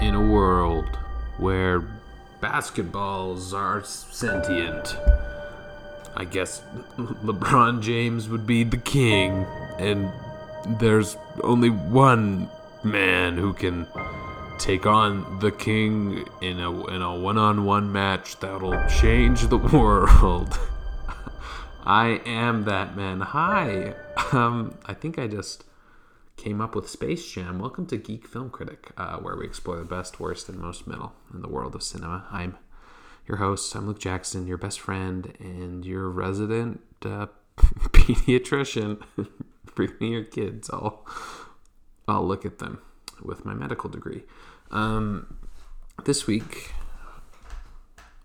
in a world where basketballs are sentient, I guess LeBron James would be the king, and there's only one man who can take on the king in a in a one-on-one match that'll change the world. I am that man. Hi. Um, I think I just came up with Space Jam. Welcome to Geek Film Critic, uh, where we explore the best, worst, and most metal in the world of cinema. I'm your host. I'm Luke Jackson, your best friend and your resident uh, pediatrician. Bring your kids. I'll I'll look at them with my medical degree. Um, this week,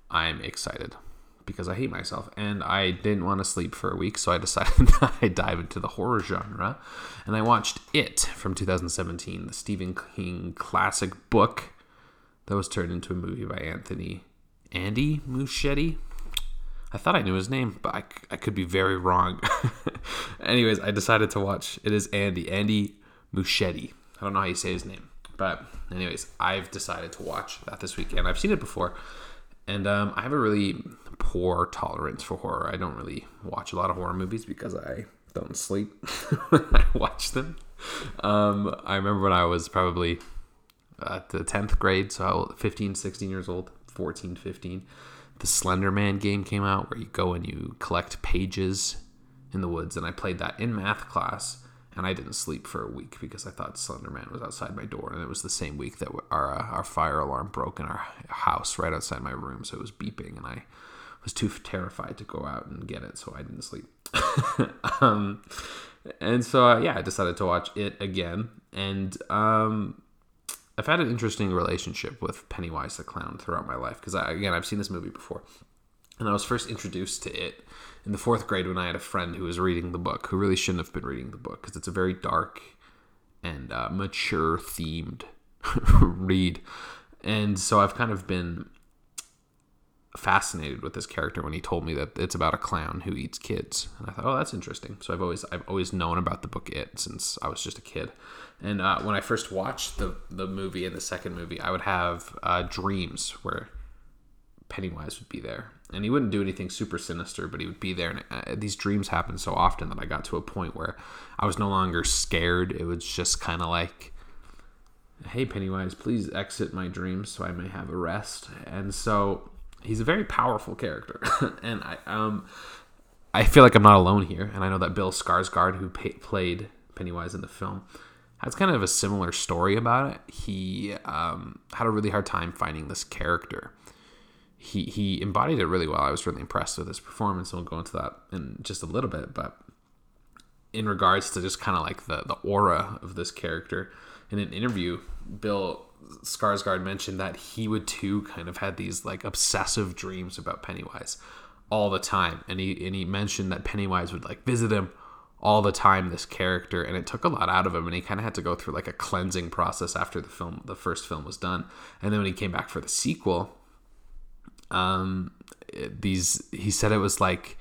I'm excited because I hate myself and I didn't want to sleep for a week, so I decided I'd dive into the horror genre. And I watched It from 2017, the Stephen King classic book that was turned into a movie by Anthony Andy Muschietti. I thought I knew his name, but I, I could be very wrong. Anyways, I decided to watch. It is Andy, Andy Muschietti. I don't know how you say his name. But, anyways, I've decided to watch that this weekend. I've seen it before. And um, I have a really poor tolerance for horror. I don't really watch a lot of horror movies because I don't sleep when I watch them. Um, I remember when I was probably at the 10th grade, so 15, 16 years old, 14, 15, the Slender Man game came out where you go and you collect pages in the woods. And I played that in math class and I didn't sleep for a week because I thought Slender Man was outside my door, and it was the same week that our uh, our fire alarm broke in our house right outside my room, so it was beeping, and I was too terrified to go out and get it, so I didn't sleep. um, and so uh, yeah, I decided to watch it again, and um, I've had an interesting relationship with Pennywise the clown throughout my life because again I've seen this movie before, and I was first introduced to it in the fourth grade when I had a friend who was reading the book, who really shouldn't have been reading the book because it's a very dark and uh, mature themed read. And so I've kind of been fascinated with this character when he told me that it's about a clown who eats kids. And I thought, oh, that's interesting. So I've always I've always known about the book It since I was just a kid. And uh, when I first watched the the movie and the second movie, I would have uh, dreams where Pennywise would be there, and he wouldn't do anything super sinister, but he would be there. And uh, these dreams happened so often that I got to a point where I was no longer scared. It was just kind of like, "Hey, Pennywise, please exit my dreams so I may have a rest." And so he's a very powerful character, and I um I feel like I'm not alone here, and I know that Bill Skarsgård, who pay, played Pennywise in the film, has kind of a similar story about it. He um, had a really hard time finding this character he he embodied it really well. I was really impressed with his performance, we'll go into that in just a little bit. But in regards to just kind of like the the aura of this character, in an interview, Bill Skarsgård mentioned that he would too kind of had these like obsessive dreams about Pennywise all the time, and he and he mentioned that Pennywise would like visit him all the time this character and it took a lot out of him. And he kind of had to go through like a cleansing process after the film the first film was done. And then when he came back for the sequel um, these he said it was like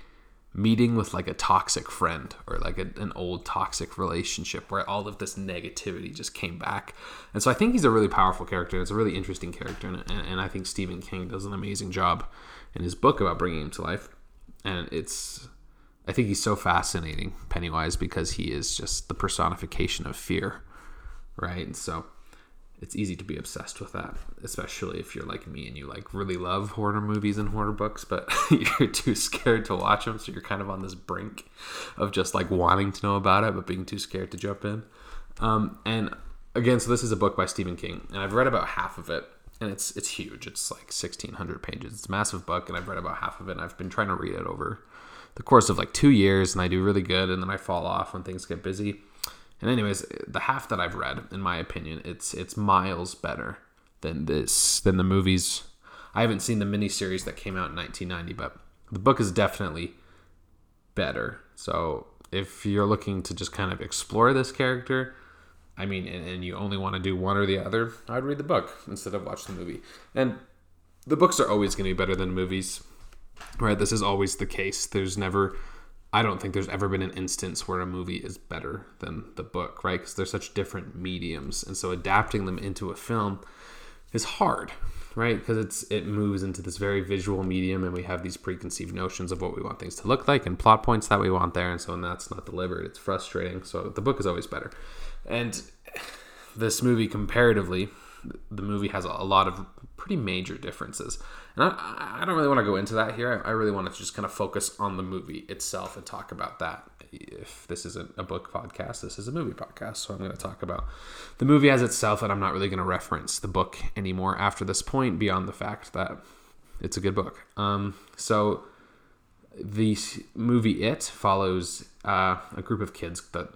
meeting with like a toxic friend or like a, an old toxic relationship where all of this negativity just came back. And so i think he's a really powerful character. It's a really interesting character and, and, and i think stephen king does an amazing job in his book about bringing him to life. And it's i think he's so fascinating pennywise because he is just the personification of fear right? And so it's easy to be obsessed with that, especially if you're like me and you like really love horror movies and horror books, but you're too scared to watch them, so you're kind of on this brink of just like wanting to know about it, but being too scared to jump in. Um, and again, so this is a book by Stephen King, and I've read about half of it, and it's it's huge. It's like 1,600 pages. It's a massive book, and I've read about half of it. And I've been trying to read it over the course of like two years, and I do really good, and then I fall off when things get busy. And anyways, the half that I've read, in my opinion, it's it's miles better than this than the movies. I haven't seen the miniseries that came out in 1990, but the book is definitely better. So if you're looking to just kind of explore this character, I mean, and, and you only want to do one or the other, I'd read the book instead of watch the movie. And the books are always going to be better than movies, right? This is always the case. There's never I don't think there's ever been an instance where a movie is better than the book, right? Because they're such different mediums, and so adapting them into a film is hard, right? Because it's it moves into this very visual medium, and we have these preconceived notions of what we want things to look like and plot points that we want there, and so when that's not delivered, it's frustrating. So the book is always better, and this movie comparatively, the movie has a lot of pretty major differences. And I, I don't really want to go into that here. I really want to just kind of focus on the movie itself and talk about that. If this isn't a book podcast, this is a movie podcast. So I'm going to talk about the movie as itself, and I'm not really going to reference the book anymore after this point, beyond the fact that it's a good book. Um, so the movie It follows uh, a group of kids that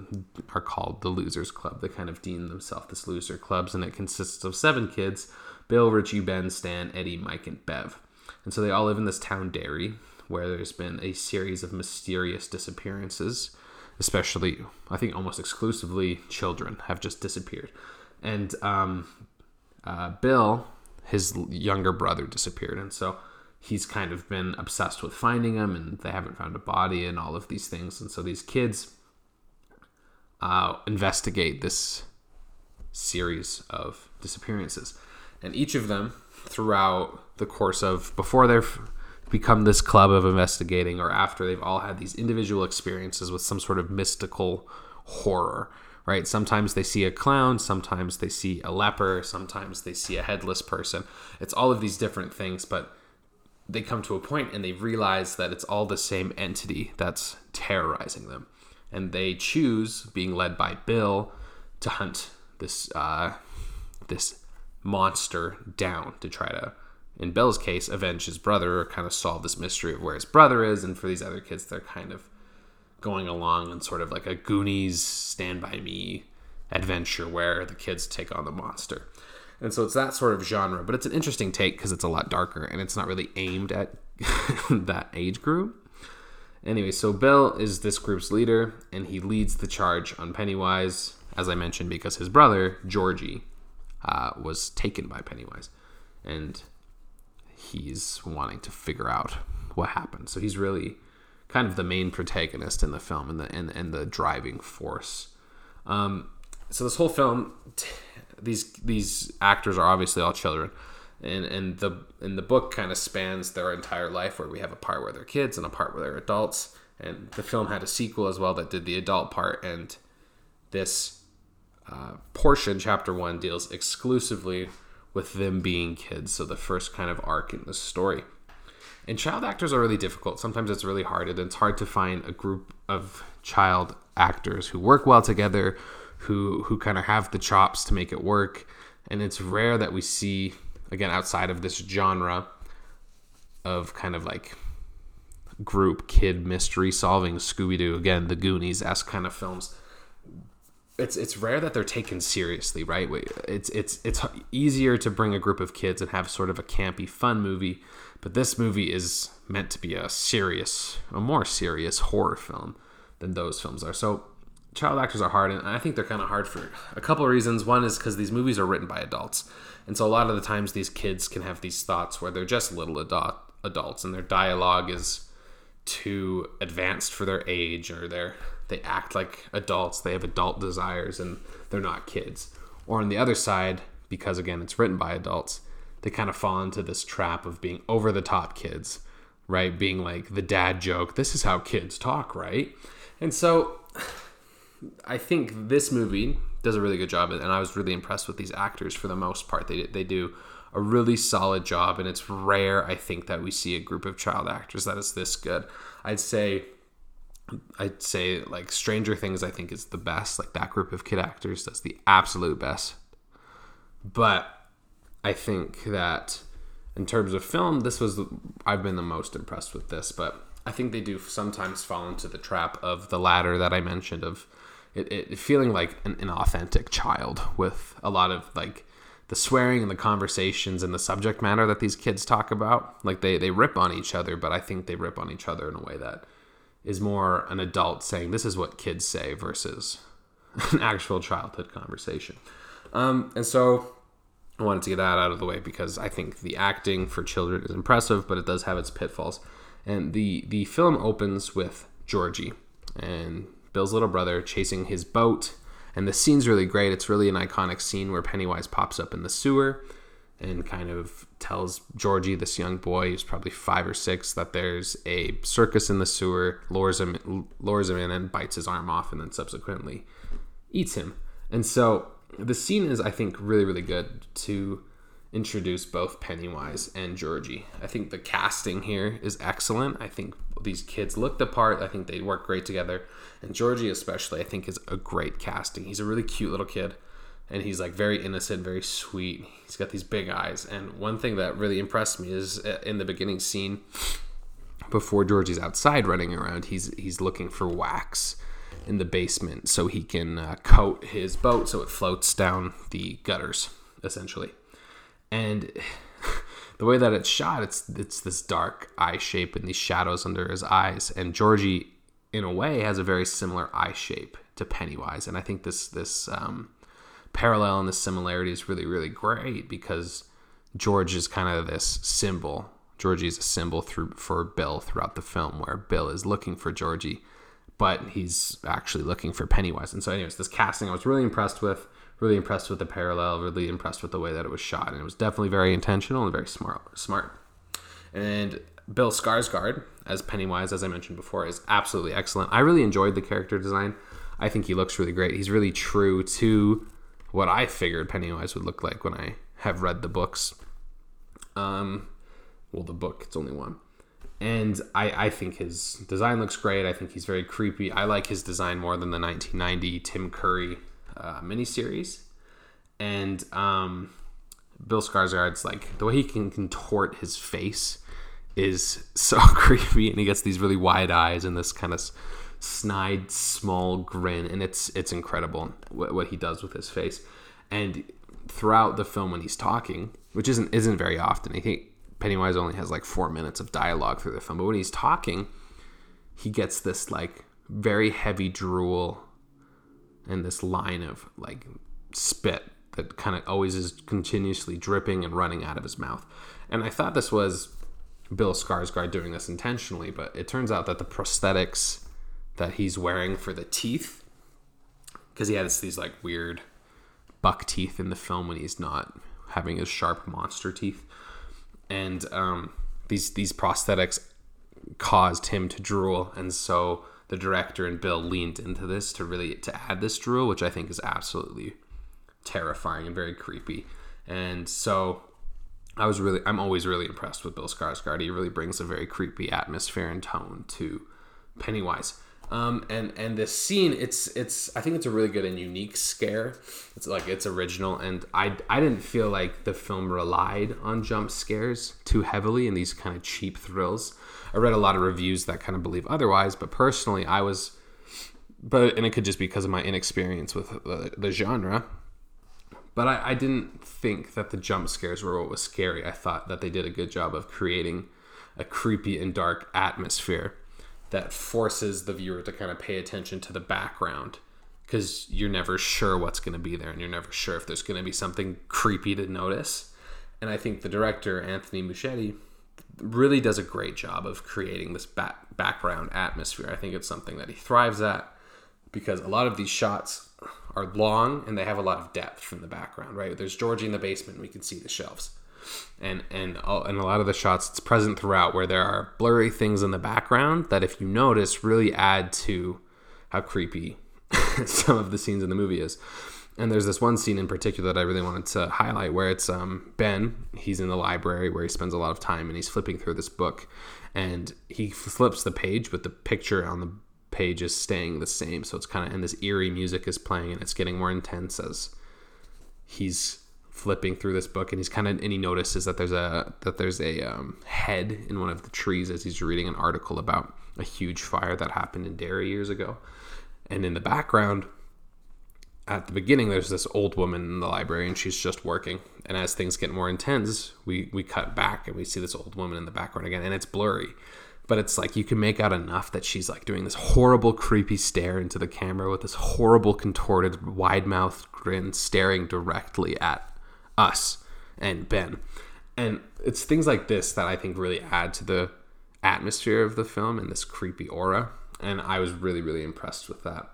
are called the Losers Club. They kind of deem themselves this loser clubs, and it consists of seven kids Bill, Richie, Ben, Stan, Eddie, Mike, and Bev. And so they all live in this town, Derry, where there's been a series of mysterious disappearances, especially, I think almost exclusively, children have just disappeared. And um, uh, Bill, his younger brother, disappeared. And so he's kind of been obsessed with finding him, and they haven't found a body and all of these things. And so these kids uh, investigate this series of disappearances and each of them throughout the course of before they've become this club of investigating or after they've all had these individual experiences with some sort of mystical horror right? Sometimes they see a clown sometimes they see a leper sometimes they see a headless person. It's all of these different things but they come to a point and they realize that it's all the same entity that's terrorizing them. And they choose being led by bill to hunt this uh, this monster down to try to, in Bill's case, avenge his brother or kind of solve this mystery of where his brother is. And for these other kids, they're kind of going along in sort of like a Goonies Stand By Me adventure where the kids take on the monster. And so it's that sort of genre, but it's an interesting take because it's a lot darker and it's not really aimed at that age group. Anyway, so Bill is this group's leader and he leads the charge on Pennywise, as I mentioned, because his brother, Georgie, uh, was taken by Pennywise, and he's wanting to figure out what happened. So he's really kind of the main protagonist in the film and the and, and the driving force. Um, so this whole film, these these actors are obviously all children, and and the and the book kind of spans their entire life, where we have a part where they're kids and a part where they're adults. And the film had a sequel as well that did the adult part, and this uh, portion, chapter one, deals exclusively with them being kids. So the first kind of arc in the story. And child actors are really difficult. Sometimes it's really hard, and it's hard to find a group of child actors who work well together, who who kind of have the chops to make it work. And it's rare that we see again outside of this genre of kind of like group kid mystery solving Scooby Doo again the Goonies esque kind of films it's it's rare that they're taken seriously, right? It's it's it's easier to bring a group of kids and have sort of a campy, fun movie, but this movie is meant to be a serious, a more serious horror film than those films are. So, child actors are hard, and I think they're kind of hard for a couple of reasons. One is because these movies are written by adults, and so a lot of the times these kids can have these thoughts where they're just little adult adults, and their dialogue is too advanced for their age, or they're they act like adults, they have adult desires, and they're not kids. Or on the other side, because again, it's written by adults, they kind of fall into this trap of being over the top kids, right? Being like the dad joke, this is how kids talk, right? And so I think this movie does a really good job, and I was really impressed with these actors for the most part. They, they do a really solid job, and it's rare, I think, that we see a group of child actors that is this good. I'd say I'd say like Stranger Things I think is the best. Like that group of kid actors that's the absolute best. But I think that in terms of film, this was I've been the most impressed with this, but I think they do sometimes fall into the trap of the latter that I mentioned of it, it feeling like an, an authentic child with a lot of like the swearing and the conversations and the subject matter that these kids talk about. Like they they rip on each other, but I think they rip on each other in a way that is more an adult saying this is what kids say versus an actual childhood conversation. Um, and so I wanted to get that out of the way because I think the acting for children is impressive, but it does have its pitfalls. And the the film opens with Georgie and Bill's little brother chasing his boat, and the scene's really great. It's really an iconic scene where Pennywise pops up in the sewer, and kind of tells Georgie, this young boy who's probably five or six, that there's a circus in the sewer, lures him, lures him in, and bites his arm off, and then subsequently eats him. And so the scene is, I think, really, really good to introduce both Pennywise and Georgie. I think the casting here is excellent. I think these kids look the part. I think they work great together. And Georgie, especially, I think is a great casting. He's a really cute little kid and he's like very innocent, very sweet. He's got these big eyes. And one thing that really impressed me is uh, in the beginning scene before Georgie's outside running around, he's he's looking for wax in the basement so he can uh, coat his boat so it floats down the gutters essentially. And the way that it's shot, it's it's this dark eye shape and these shadows under his eyes. And Georgie, in a way, has a very similar eye shape to Pennywise. And I think this this um, parallel and the similarity is really really great because George is kind of this symbol. Georgie is a symbol through for Bill throughout the film, where Bill is looking for Georgie, but he's actually looking for Pennywise. And so, anyways, this casting I was really impressed with. Really impressed with the parallel. Really impressed with the way that it was shot, and it was definitely very intentional and very smart. Smart. And Bill Skarsgård as Pennywise, as I mentioned before, is absolutely excellent. I really enjoyed the character design. I think he looks really great. He's really true to what I figured Pennywise would look like when I have read the books. Um, well, the book, it's only one. And I, I think his design looks great. I think he's very creepy. I like his design more than the 1990 Tim Curry uh, miniseries. And um, Bill Skarsgård's like the way he can contort his face is so creepy, and he gets these really wide eyes and this kind of snide, small grin, and it's it's incredible what, what he does with his face. And throughout the film, when he's talking, which isn't isn't very often, I think Pennywise only has like four minutes of dialogue through the film, but when he's talking, he gets this like very heavy drool and this line of like spit that kind of always is continuously dripping and running out of his mouth. And I thought this was Bill Skarsgård doing this intentionally, but it turns out that the prosthetics that he's wearing for the teeth. Because he has these like weird buck teeth in the film when he's not having his sharp monster teeth. And um, these these prosthetics caused him to drool. And so the director and bill leaned into this to really to add this drool which i think is absolutely terrifying and very creepy. And so i was really i'm always really impressed with bill skarsgård. He really brings a very creepy atmosphere and tone to pennywise um, and and this scene, it's it's I think it's a really good and unique scare. It's like it's original, and I I didn't feel like the film relied on jump scares too heavily and these kind of cheap thrills. I read a lot of reviews that kind of believe otherwise, but personally, I was, but and it could just be because of my inexperience with the, the genre. But I, I didn't think that the jump scares were what was scary. I thought that they did a good job of creating a creepy and dark atmosphere that forces the viewer to kind of pay attention to the background because you're never sure what's going to be there and you're never sure if there's going to be something creepy to notice. And I think the director, Anthony Muschietti, really does a great job of creating this back- background atmosphere. I think it's something that he thrives at because a lot of these shots are long and they have a lot of depth from the background, right? There's Georgie in the basement, we can see the shelves and and and a lot of the shots it's present throughout where there are blurry things in the background that if you notice really add to how creepy some of the scenes in the movie is. And there's this one scene in particular that I really wanted to highlight where it's um, Ben he's in the library where he spends a lot of time and he's flipping through this book and he flips the page but the picture on the page is staying the same. So it's kind of and this eerie music is playing and it's getting more intense as he's flipping through this book and he's kind of and he notices that there's a that there's a um, head in one of the trees as he's reading an article about a huge fire that happened in Derry years ago. And in the background at the beginning there's this old woman in the library and she's just working. And as things get more intense we we cut back and we see this old woman in the background again and it's blurry. But it's like you can make out enough that she's like doing this horrible creepy stare into the camera with this horrible contorted wide mouthed grin staring directly at us and Ben. And it's things like this that I think really add to the atmosphere of the film and this creepy aura. And I was really, really impressed with that.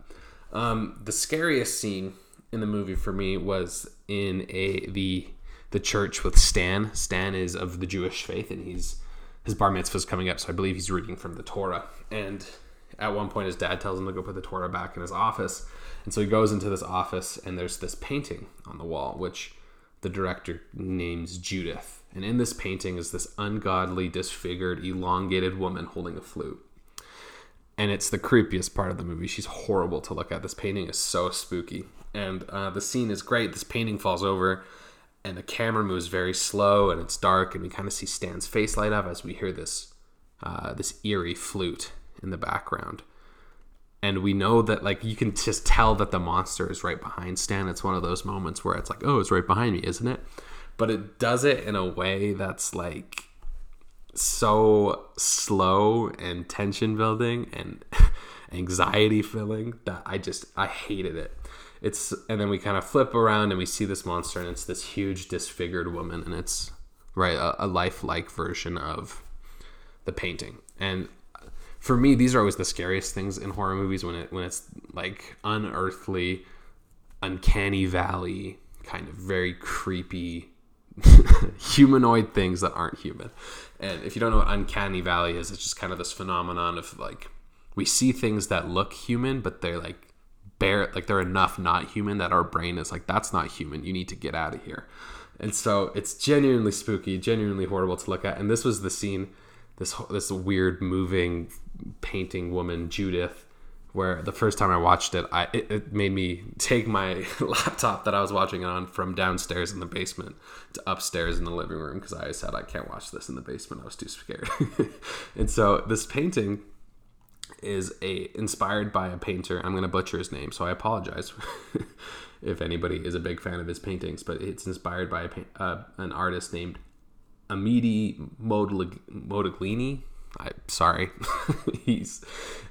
Um, the scariest scene in the movie for me was in a the the church with Stan. Stan is of the Jewish faith, and he's his bar mitzvah is coming up, so I believe he's reading from the Torah. And at one point, his dad tells him to go put the Torah back in his office, and so he goes into this office, and there's this painting on the wall, which the director names Judith. And in this painting is this ungodly, disfigured, elongated woman holding a flute. And it's the creepiest part of the movie. She's horrible to look at. This painting is so spooky. And uh, the scene is great. This painting falls over and the camera moves very slow and it's dark and we kind of see Stan's face light up as we hear this uh, this eerie flute in the background and we know that like you can just tell that the monster is right behind Stan. It's one of those moments where it's like oh it's right behind me isn't it? But it does it in a way that's like so slow and tension building and anxiety filling that I just I hated it. It's and then we kind of flip around and we see this monster and it's this huge disfigured woman and it's right a, a lifelike version of the painting. And for me these are always the scariest things in horror movies when it when it's like unearthly uncanny valley kind of very creepy humanoid things that aren't human. And if you don't know what uncanny valley is it's just kind of this phenomenon of like we see things that look human but they're like bear like they're enough not human that our brain is like that's not human. You need to get out of here. And so it's genuinely spooky genuinely horrible to look at. And this was the scene this this weird moving painting woman judith where the first time i watched it i it, it made me take my laptop that i was watching it on from downstairs in the basement to upstairs in the living room because i said i can't watch this in the basement i was too scared and so this painting is a inspired by a painter. I'm going to butcher his name, so I apologize if anybody is a big fan of his paintings. But it's inspired by a, uh, an artist named Amedeo Modigliani. I sorry, he's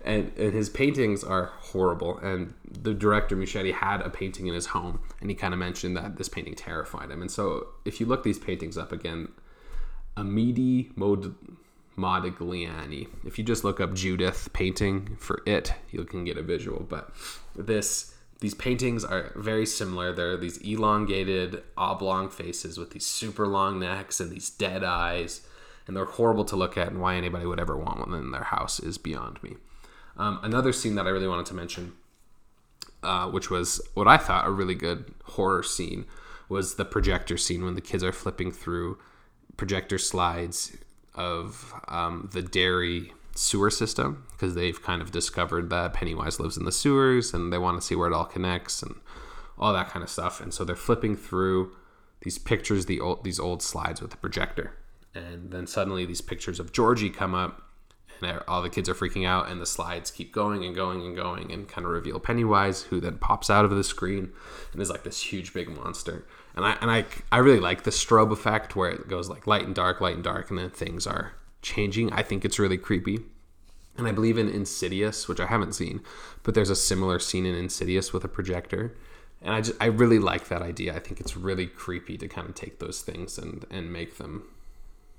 and and his paintings are horrible. And the director Muschietti had a painting in his home, and he kind of mentioned that this painting terrified him. And so if you look these paintings up again, Amedeo Mod Modigliani. If you just look up Judith painting for it, you can get a visual. But this these paintings are very similar. They're these elongated oblong faces with these super long necks and these dead eyes, and they're horrible to look at. And why anybody would ever want one in their house is beyond me. Um, another scene that I really wanted to mention, uh, which was what I thought a really good horror scene, was the projector scene when the kids are flipping through projector slides of um, the Derry sewer system because they've kind of discovered that Pennywise lives in the sewers and they want to see where it all connects and all that kind of stuff. And so they're flipping through these pictures, the old, these old slides with the projector, and then suddenly these pictures of Georgie come up. And all the kids are freaking out, and the slides keep going and going and going, and kind of reveal Pennywise, who then pops out of the screen and is like this huge big monster and I and I I really like the strobe effect where it goes like light and dark, light and dark, and then things are changing. I think it's really creepy. And I believe in Insidious, which I haven't seen, but there's a similar scene in Insidious with a projector. And I just I really like that idea. I think it's really creepy to kind of take those things and and make them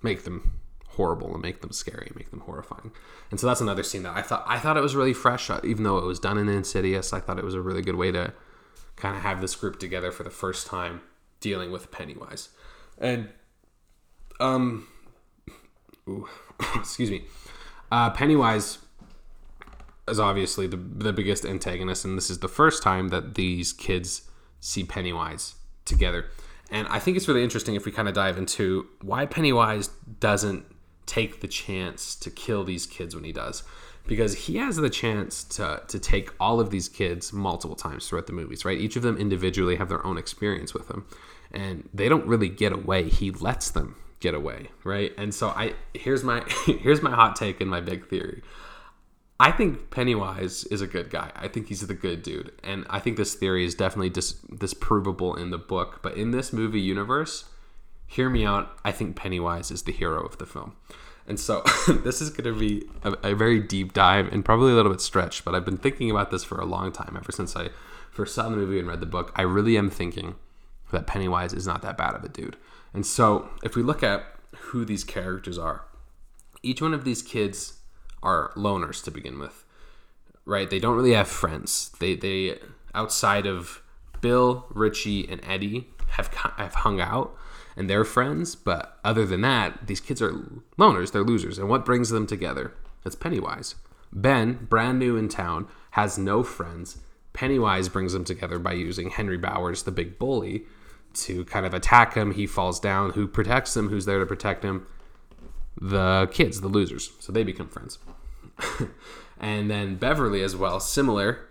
make them horrible and make them scary, make them horrifying. And so that's another scene that I thought I thought it was really fresh, uh, even though it was done in Insidious. I thought it was a really good way to kind of have this group together for the first time dealing with Pennywise. And um ooh, excuse me. Uh, Pennywise is obviously the the biggest antagonist and this is the first time that these kids see Pennywise together. And I think it's really interesting if we kind of dive into why Pennywise doesn't take the chance to kill these kids when he does. Because he has the chance to, to take all of these kids multiple times throughout the movies, right? Each of them individually have their own experience with him and they don't really get away. He lets them get away, right? And so I here's my here's my hot take and my big theory. I think Pennywise is a good guy. I think he's the good dude, and I think this theory is definitely dis- disprovable in the book. But in this movie universe, hear me out. I think Pennywise is the hero of the film, and so this is going to be a, a very deep dive and probably a little bit stretched. But I've been thinking about this for a long time, ever since I first saw the movie and read the book. I really am thinking that Pennywise is not that bad of a dude. And so, if we look at who these characters are, each one of these kids are loners to begin with, right? They don't really have friends. They they outside of Bill, Richie, and Eddie have have hung out and they're friends, but other than that, these kids are loners, they're losers. And what brings them together? It's Pennywise. Ben, brand new in town, has no friends. Pennywise brings them together by using Henry Bowers, the big bully, to kind of attack him. He falls down. Who protects him? Who's there to protect him? The kids, the losers. So they become friends. and then Beverly as well, similar.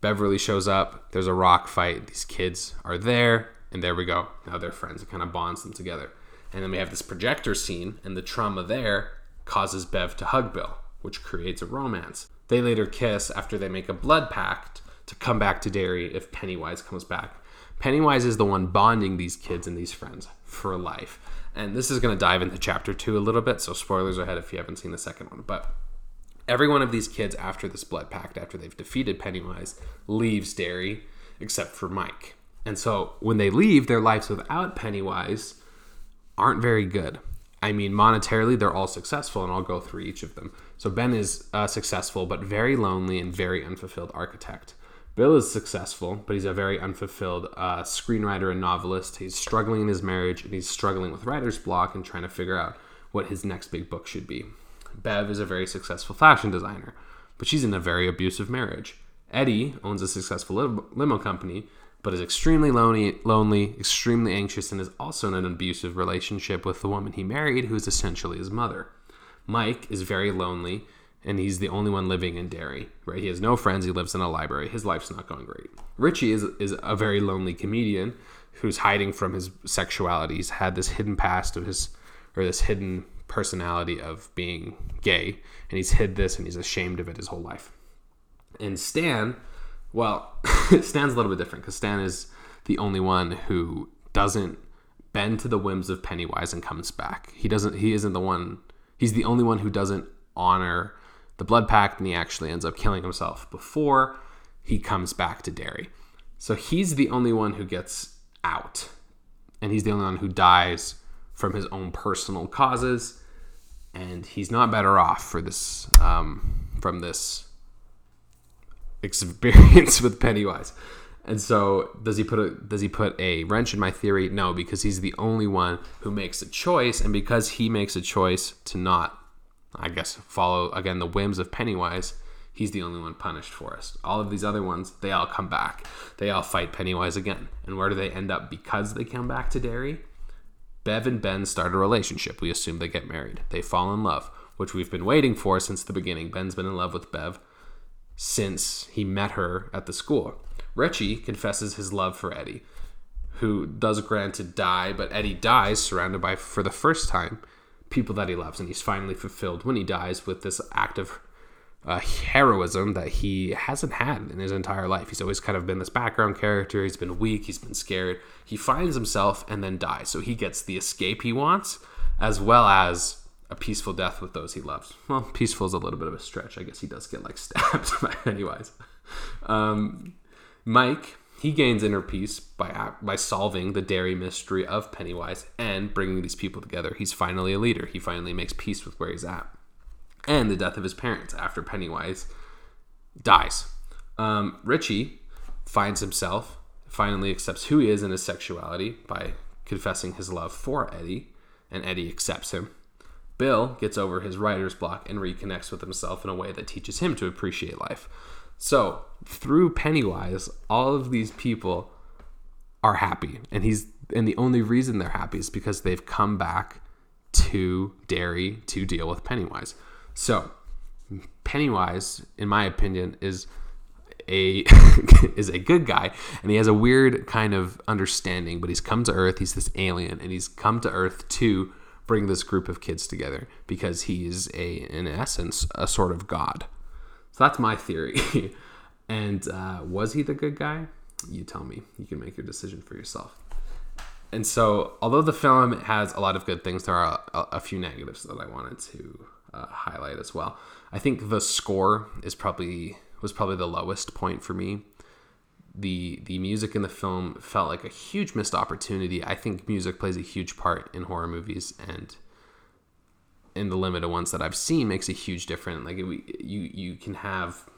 Beverly shows up. There's a rock fight. These kids are there. And there we go. Now they're friends. It kind of bonds them together. And then we have this projector scene, and the trauma there causes Bev to hug Bill, which creates a romance. They later kiss after they make a blood pact to come back to Derry if Pennywise comes back. Pennywise is the one bonding these kids and these friends for life. And this is going to dive into chapter two a little bit, so spoilers ahead if you haven't seen the second one. But every one of these kids, after this blood pact, after they've defeated Pennywise, leaves Derry except for Mike. And so when they leave, their lives without Pennywise aren't very good. I mean, monetarily, they're all successful, and I'll go through each of them. So Ben is uh, successful, but very lonely and very unfulfilled architect. Bill is successful, but he's a very unfulfilled uh, screenwriter and novelist. He's struggling in his marriage, and he's struggling with writer's block and trying to figure out what his next big book should be. Bev is a very successful fashion designer, but she's in a very abusive marriage. Eddie owns a successful limo company, but is extremely lonely, lonely, extremely anxious, and is also in an abusive relationship with the woman he married, who is essentially his mother. Mike is very lonely, and he's the only one living in Derry. Right? He has no friends. He lives in a library. His life's not going great. Richie is is a very lonely comedian who's hiding from his sexuality. He's had this hidden past of his, or this hidden personality of being gay, and he's hid this, and he's ashamed of it his whole life. And Stan well, Stan's a little bit different because Stan is the only one who doesn't bend to the whims of Pennywise and comes back. He doesn't. He isn't the one. He's the only one who doesn't honor the blood pact, and he actually ends up killing himself before he comes back to Derry. So he's the only one who gets out, and he's the only one who dies from his own personal causes, and he's not better off for this um, from this experience with Pennywise. And so does he put a does he put a wrench in my theory? No, because he's the only one who makes a choice and because he makes a choice to not I guess follow again the whims of Pennywise, he's the only one punished for us. All of these other ones, they all come back. They all fight Pennywise again. And where do they end up because they come back to Derry? Bev and Ben start a relationship. We assume they get married. They fall in love, which we've been waiting for since the beginning. Ben's been in love with Bev since he met her at the school. Richie confesses his love for Eddie, who does granted die, but Eddie dies surrounded by, for the first time, people that he loves, and he's finally fulfilled when he dies with this act of uh, heroism that he hasn't had in his entire life. He's always kind of been this background character. He's been weak. He's been scared. He finds himself and then dies. So he gets the escape he wants, as well as a peaceful death with those he loves. Well, peaceful is a little bit of a stretch. I guess he does get like stabbed, but anyways. Um, Mike he gains inner peace by by solving the Derry mystery of Pennywise and bringing these people together. He's finally a leader. He finally makes peace with where he's at, and the death of his parents after Pennywise dies. Um, Richie finds himself finally accepts who he is in his sexuality by confessing his love for Eddie, and Eddie accepts him. Bill gets over his writer's block and reconnects with himself in a way that teaches him to appreciate life. So, through Pennywise, all of these people are happy. And he's and the only reason they're happy is because they've come back to Derry to deal with Pennywise. So, Pennywise, in my opinion, is a is a good guy and he has a weird kind of understanding, but he's come to Earth, he's this alien, and he's come to Earth to bring this group of kids together because he's a in essence a sort of god so that's my theory and uh, was he the good guy? You tell me. You can make your decision for yourself. And so although the film has a lot of good things there are a, a few negatives that i wanted to uh, highlight as well. I think the score is probably was probably the lowest point for me. The the music in the film felt like a huge missed opportunity. I think music plays a huge part in horror movies, and in the limited ones that I've seen, makes a huge difference. Like you you can have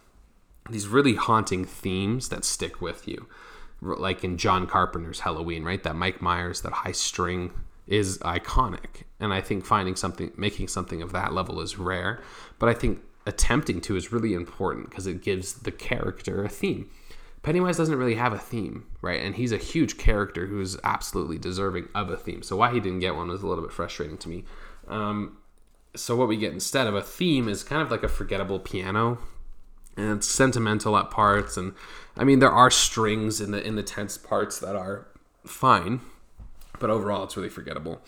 these really haunting themes that stick with you. like in John Carpenter's Halloween, right? That Mike Myers, that high string is iconic. And I think finding something, making something of that level is rare. But I think attempting to is really important because it gives the character a theme. Pennywise doesn't really have a theme, right? And he's a huge character who's absolutely deserving of a theme. So why he didn't get one was a little bit frustrating to me. Um, so what we get instead of a theme is kind of like a forgettable piano and it's sentimental at parts and i mean there are strings in the in the tense parts that are fine but overall it's really forgettable.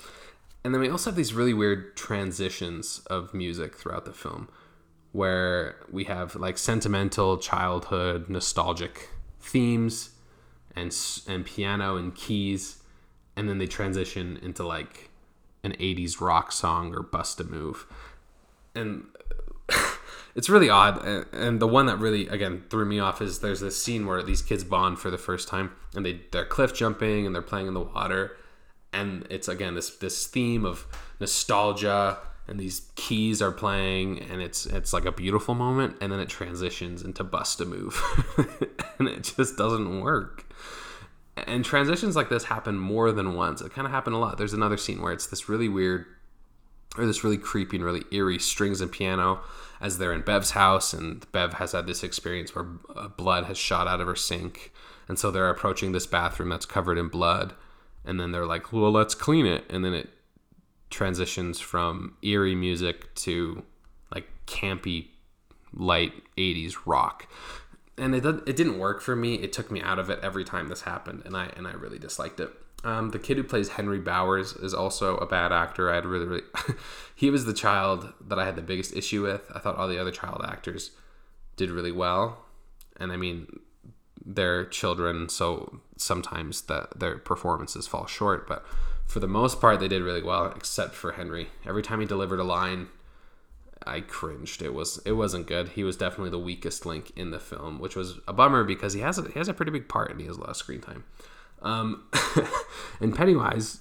And then we also have these really weird transitions of music throughout the film where we have like sentimental childhood nostalgic themes and and piano and keys and then they transition into like an 80s rock song or bust a move. And it's really odd and the one that really again threw me off is there's this scene where these kids bond for the first time and they they're cliff jumping and they're playing in the water and it's again this this theme of nostalgia and these keys are playing and it's it's like a beautiful moment and then it transitions into bust a move and it just doesn't work. And transitions like this happen more than once. It kind of happened a lot. There's another scene where it's this really weird or this really creepy and really eerie strings and piano as they're in Bev's house, and Bev has had this experience where uh, blood has shot out of her sink, and so they're approaching this bathroom that's covered in blood, and then they're like, "Well, let's clean it," and then it transitions from eerie music to like campy, light '80s rock, and it it didn't work for me. It took me out of it every time this happened, and I and I really disliked it. Um, the kid who plays Henry Bowers is also a bad actor. I had really, really. he was the child that I had the biggest issue with. I thought all the other child actors did really well, and I mean, they're children, so sometimes their performances fall short. But for the most part, they did really well, except for Henry. Every time he delivered a line, I cringed. It was it wasn't good. He was definitely the weakest link in the film, which was a bummer because he has a, he has a pretty big part and he has a lot of screen time. Um, and Pennywise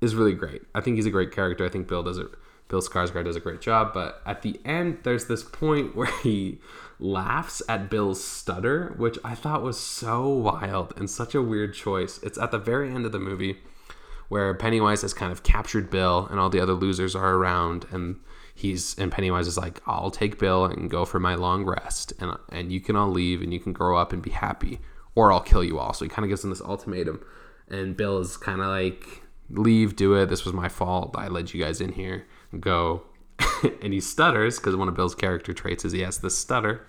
is really great. I think he's a great character. I think Bill does it. Bill Skarsgård does a great job. But at the end, there's this point where he laughs at Bill's stutter, which I thought was so wild and such a weird choice. It's at the very end of the movie where Pennywise has kind of captured Bill and all the other losers are around and he's and Pennywise is like, "I'll take Bill and go for my long rest and and you can all leave and you can grow up and be happy." Or I'll kill you all. So he kind of gives them this ultimatum. And Bill is kind of like, leave, do it. This was my fault. I led you guys in here. Go. and he stutters because one of Bill's character traits is he has this stutter.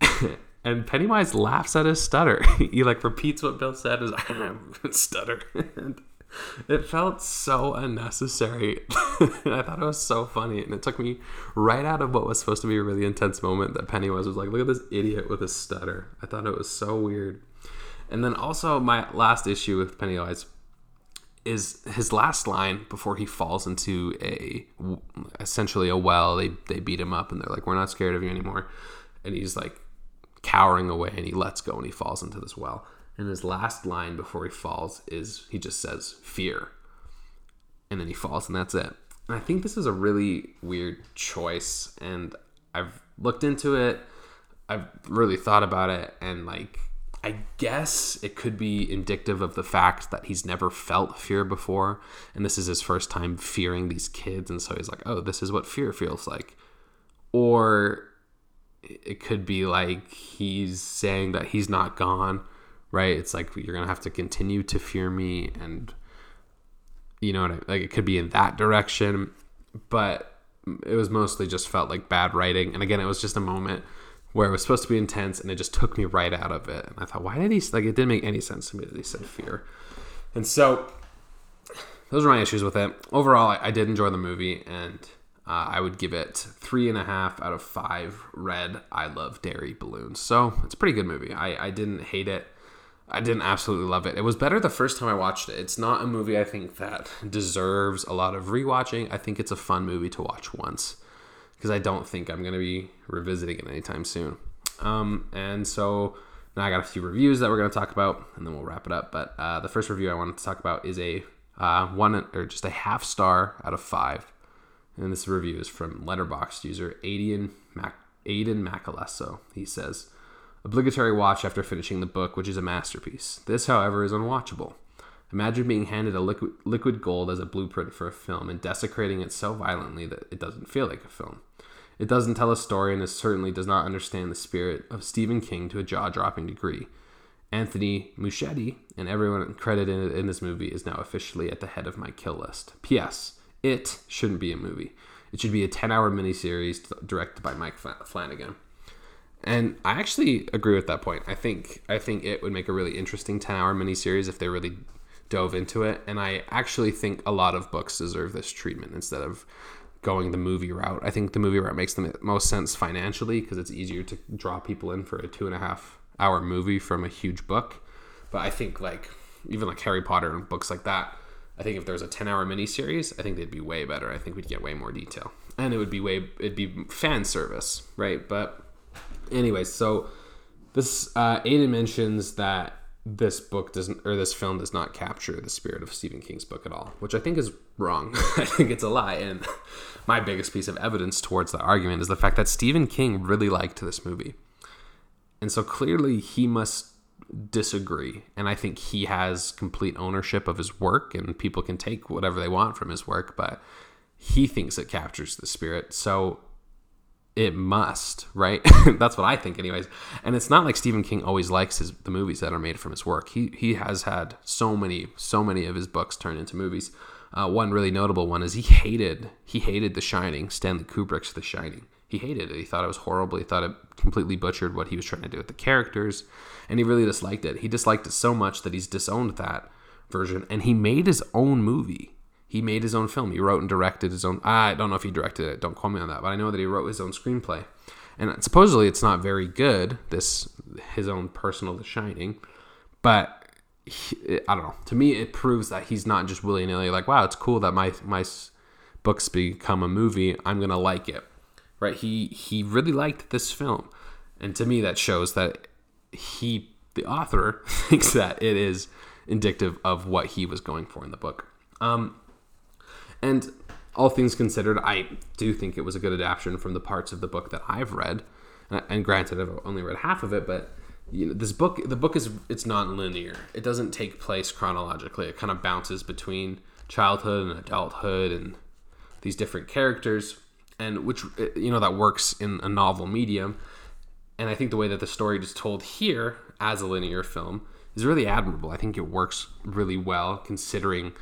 and Pennywise laughs at his stutter. he like repeats what Bill said is stutter. It felt so unnecessary. I thought it was so funny, and it took me right out of what was supposed to be a really intense moment. That Pennywise was like, "Look at this idiot with a stutter." I thought it was so weird. And then also my last issue with Pennywise is his last line before he falls into a essentially a well. They they beat him up and they're like, "We're not scared of you anymore," and he's like cowering away and he lets go and he falls into this well. And his last line before he falls is he just says fear. And then he falls and that's it. And I think this is a really weird choice and I've looked into it. I've really thought about it and like I guess it could be indicative of the fact that he's never felt fear before and this is his first time fearing these kids and so he's like, "Oh, this is what fear feels like." Or it could be like he's saying that he's not gone right? It's like you're gonna have to continue to fear me, and you know, I, like it could be in that direction, but it was mostly just felt like bad writing. And again, it was just a moment where it was supposed to be intense, and it just took me right out of it. And I thought, why did he like? It didn't make any sense to me that he said fear, and so those are my issues with it. Overall, I, I did enjoy the movie, and uh, I would give it three and a half out of five red I love Derry balloons. So it's a pretty good movie. I, I didn't hate it. I didn't absolutely love it. It was better the first time I watched it. It's not a movie I think that deserves a lot of rewatching. I think it's a fun movie to watch once because I don't think I'm going to be revisiting it anytime soon. Um, and so now I got a few reviews that we're going to talk about and then we'll wrap it up. But uh, the first review I wanted to talk about is a uh, one or just a half star out of five. And this review is from Letterboxd user Aiden Mac- Aiden Macalesso. He says, Obligatory watch after finishing the book, which is a masterpiece. This, however, is unwatchable. Imagine being handed a liquid, liquid gold as a blueprint for a film and desecrating it so violently that it doesn't feel like a film. It doesn't tell a story and it certainly does not understand the spirit of Stephen King to a jaw dropping degree. Anthony Muschietti and everyone credited in this movie is now officially at the head of my kill list. P.S. It shouldn't be a movie. It should be a 10 hour miniseries directed by Mike Flanagan. And I actually agree with that point. I think I think it would make a really interesting 10 hour miniseries if they really dove into it. And I actually think a lot of books deserve this treatment instead of going the movie route. I think the movie route makes the most sense financially because it's easier to draw people in for a two and a half hour movie from a huge book. But I think like even like Harry Potter and books like that, I think if there was a 10 hour miniseries, I think they'd be way better. I think we'd get way more detail. And it would be way, it'd be fan service, right? But, anyways, so this, uh, Aiden mentions that this book doesn't, or this film does not capture the spirit of Stephen King's book at all, which I think is wrong. I think it's a lie. And my biggest piece of evidence towards that argument is the fact that Stephen King really liked this movie. And so clearly he must disagree. And I think he has complete ownership of his work, and people can take whatever they want from his work, but he thinks it captures the spirit. So it must, right? That's what I think, anyways. And it's not like Stephen King always likes his the movies that are made from his work. He he has had so many so many of his books turned into movies. Uh, one really notable one is he hated he hated The Shining, Stanley Kubrick's The Shining. He hated it. He thought it was horrible. He thought it completely butchered what he was trying to do with the characters and he really disliked it. He disliked it so much that he's disowned that version, and he made his own movie. He made his own film. He wrote and directed his own. I don't know if he directed it. Don't quote me on that, but I know that he wrote his own screenplay, and supposedly it's not very good. This his own personal The Shining, but he, I don't know. To me, it proves that he's not just willy nilly like, wow, it's cool that my my books become a movie. I'm gonna like it, right? He he really liked this film, and to me, that shows that he, the author, thinks that it is indicative of what he was going for in the book. Um, and all things considered, I do think it was a good adaptation from the parts of the book that I've read. And granted, I've only read half of it, but you know, this book, the book is it's non-linear. It doesn't take place chronologically. It kind of bounces between childhood and adulthood and these different characters, and which eh, you know that works in a novel medium and I think the way that the story is told here as a linear film is really admirable. I think it works really well considering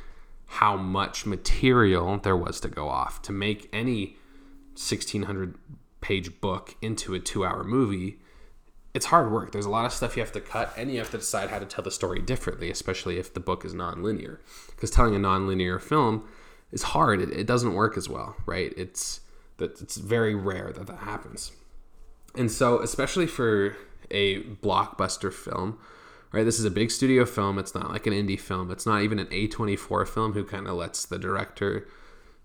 how much material there was to go off to make any 1600 page book into a 2-hour movie. It's hard work. There's a lot of stuff you have to cut and you have to decide how to tell the story differently, especially if the book is non-linear. Because telling a non-linear film is hard. It, it doesn't work as well, right? It's that it's very rare that that happens. And so, especially for a blockbuster film, right? This is a big studio film. It's not like an indie film. It's not even an A24 film who kind of lets the director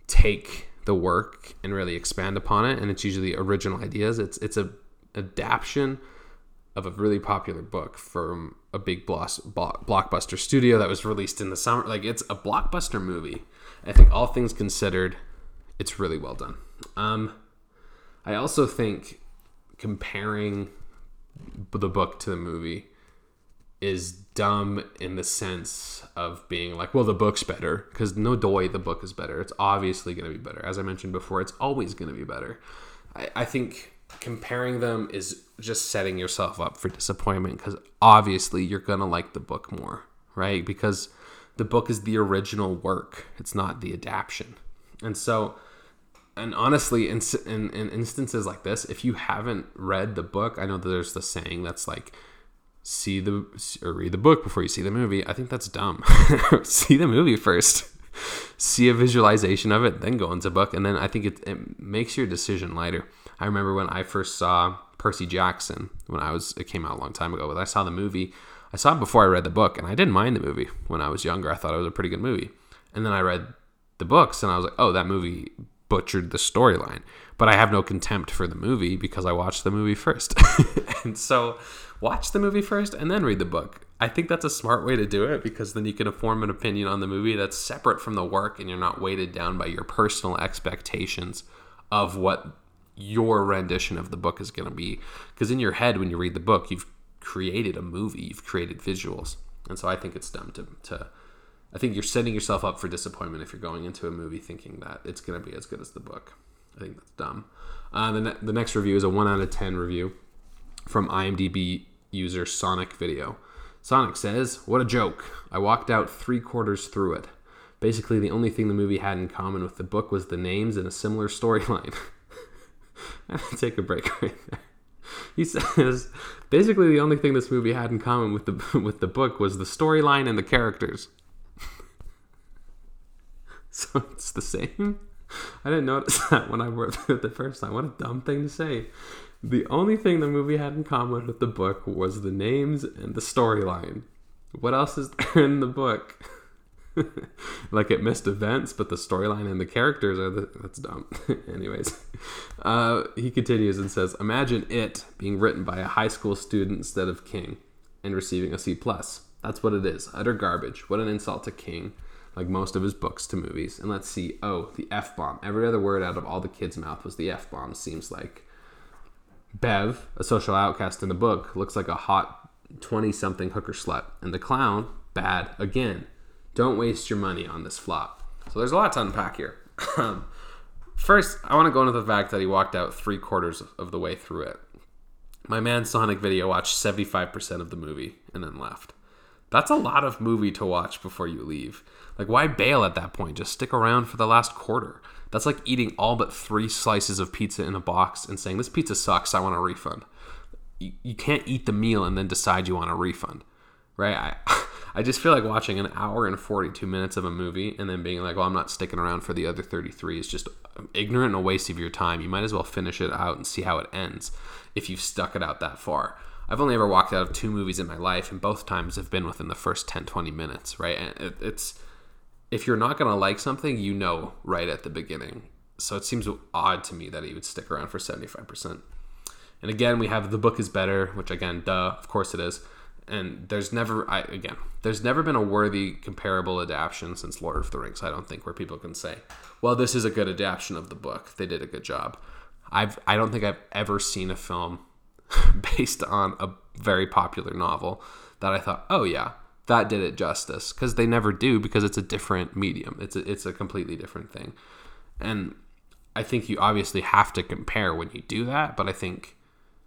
take the work and really expand upon it. And it's usually original ideas. It's it's a adaptation of a really popular book from a big blockbuster studio that was released in the summer. Like it's a blockbuster movie. I think all things considered, it's really well done. Um, I also think comparing the book to the movie is dumb in the sense of being like, well, the book's better because no doy, the book is better. It's obviously going to be better. As I mentioned before, it's always going to be better. I, I think comparing them is just setting yourself up for disappointment because obviously you're going to like the book more, right? Because the book is the original work, it's not the adaptation. And so, and honestly, in, in, in instances like this, if you haven't read the book, I know that there's the saying that's like, see the or read the book before you see the movie. I think that's dumb. see the movie first. see a visualization of it, then go into book, and then I think it, it makes your decision lighter. I remember when I first saw Percy Jackson when I was it came out a long time ago, but I saw the movie. I saw it before I read the book, and I didn't mind the movie when I was younger. I thought it was a pretty good movie, and then I read the books, and I was like, oh, that movie butchered the storyline. But I have no contempt for the movie because I watched the movie first. and so watch the movie first and then read the book. I think that's a smart way to do it because then you can form an opinion on the movie that's separate from the work and you're not weighted down by your personal expectations of what your rendition of the book is going to be. Because in your head when you read the book you've created a movie you've created visuals. And so i think it's dumb to, to i think you're setting yourself up for disappointment if you're going into a movie thinking that it's going to be as good as the book. I think that's dumb. Uh, the, ne- the next review is a 1 out of 10 review from imdb user sonic video sonic says what a joke i walked out three quarters through it basically the only thing the movie had in common with the book was the names and a similar storyline take a break right there. He says basically the only thing this movie had in common with the with the book was the storyline and the characters. so it's the same. I didn't notice that when I read it the first time. What a dumb thing to say. The only thing the movie had in common with the book was the names and the storyline. What else is there in the book? like it missed events, but the storyline and the characters are the, that's dumb. Anyways, uh, he continues and says, "Imagine it being written by a high school student instead of King, and receiving a C plus. That's what it is. Utter garbage. What an insult to King." Like most of his books to movies. And let's see. Oh, the F bomb. Every other word out of all the kids' mouth was the F bomb, seems like. Bev, a social outcast in the book, looks like a hot 20 something hooker slut. And the clown, bad again. Don't waste your money on this flop. So there's a lot to unpack here. Um, first, I want to go into the fact that he walked out three quarters of the way through it. My man Sonic Video watched 75% of the movie and then left. That's a lot of movie to watch before you leave. Like, why bail at that point? Just stick around for the last quarter. That's like eating all but three slices of pizza in a box and saying, This pizza sucks, I want a refund. You, you can't eat the meal and then decide you want a refund, right? I, I just feel like watching an hour and 42 minutes of a movie and then being like, well, I'm not sticking around for the other 33 is just ignorant and a waste of your time. You might as well finish it out and see how it ends if you've stuck it out that far. I've only ever walked out of two movies in my life, and both times have been within the first 10, 20 minutes, right? And it, it's if you're not going to like something, you know right at the beginning. So it seems odd to me that he would stick around for 75%. And again, we have the book is better, which again, duh, of course it is and there's never I again there's never been a worthy comparable adaptation since Lord of the Rings I don't think where people can say well this is a good adaptation of the book they did a good job I've I don't think I've ever seen a film based on a very popular novel that I thought oh yeah that did it justice because they never do because it's a different medium it's a, it's a completely different thing and I think you obviously have to compare when you do that but I think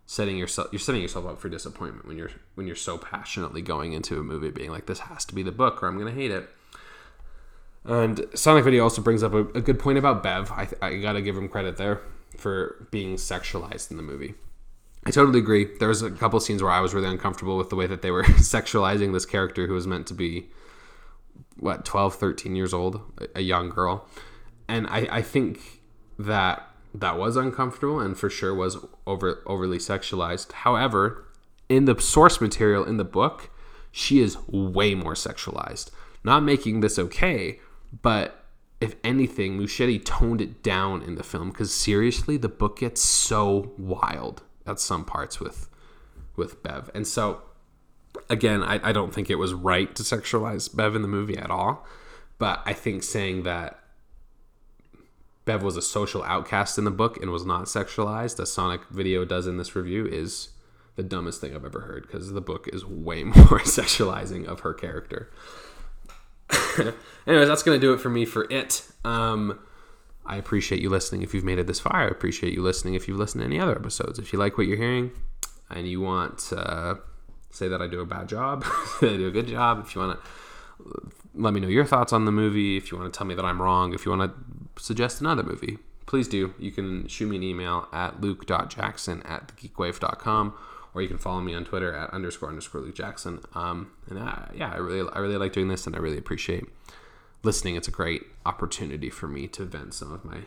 setting yourself you're setting yourself up for disappointment when you're when you're so passionately going into a movie being like this has to be the book or I'm gonna hate it. And Sonic Video also brings up a, a good point about Bev. I, I gotta give him credit there for being sexualized in the movie. I totally agree. There was a couple scenes where I was really uncomfortable with the way that they were sexualizing this character who was meant to be what 12 13 years old a young girl and I, I think that that was uncomfortable and for sure was over overly sexualized. However, in the source material in the book, she is way more sexualized. Not making this okay, but if anything, Muschietti toned it down in the film because seriously, the book gets so wild at some parts with with Bev, and so again, I, I don't think it was right to sexualize Bev in the movie at all. But I think saying that Bev was a social outcast in the book and was not sexualized, as Sonic Video does in this review, is the dumbest thing I've ever heard because the book is way more sexualizing of her character. Anyways, that's going to do it for me for it. Um, I appreciate you listening if you've made it this far. I appreciate you listening if you've listened to any other episodes. If you like what you're hearing and you want to say that I do a bad job, I do a good job, if you want to let me know your thoughts on the movie, if you want to tell me that I'm wrong, if you want to suggest another movie, please do. You can shoot me an email at luke.jackson at thegeekwave.com or you can follow me on Twitter at underscore underscore Luke Jackson. Um, and I, yeah, I really, I really like doing this and I really appreciate listening. It's a great opportunity for me to vent some of my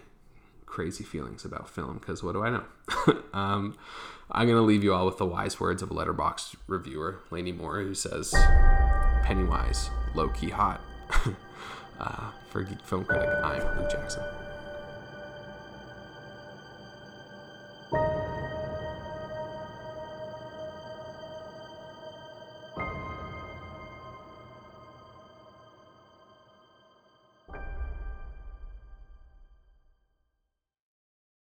crazy feelings about film because what do I know? um, I'm going to leave you all with the wise words of a Letterboxd reviewer, Lainey Moore, who says, Pennywise, low key hot. Uh, for Geek Film Critic, I'm Luke Jackson.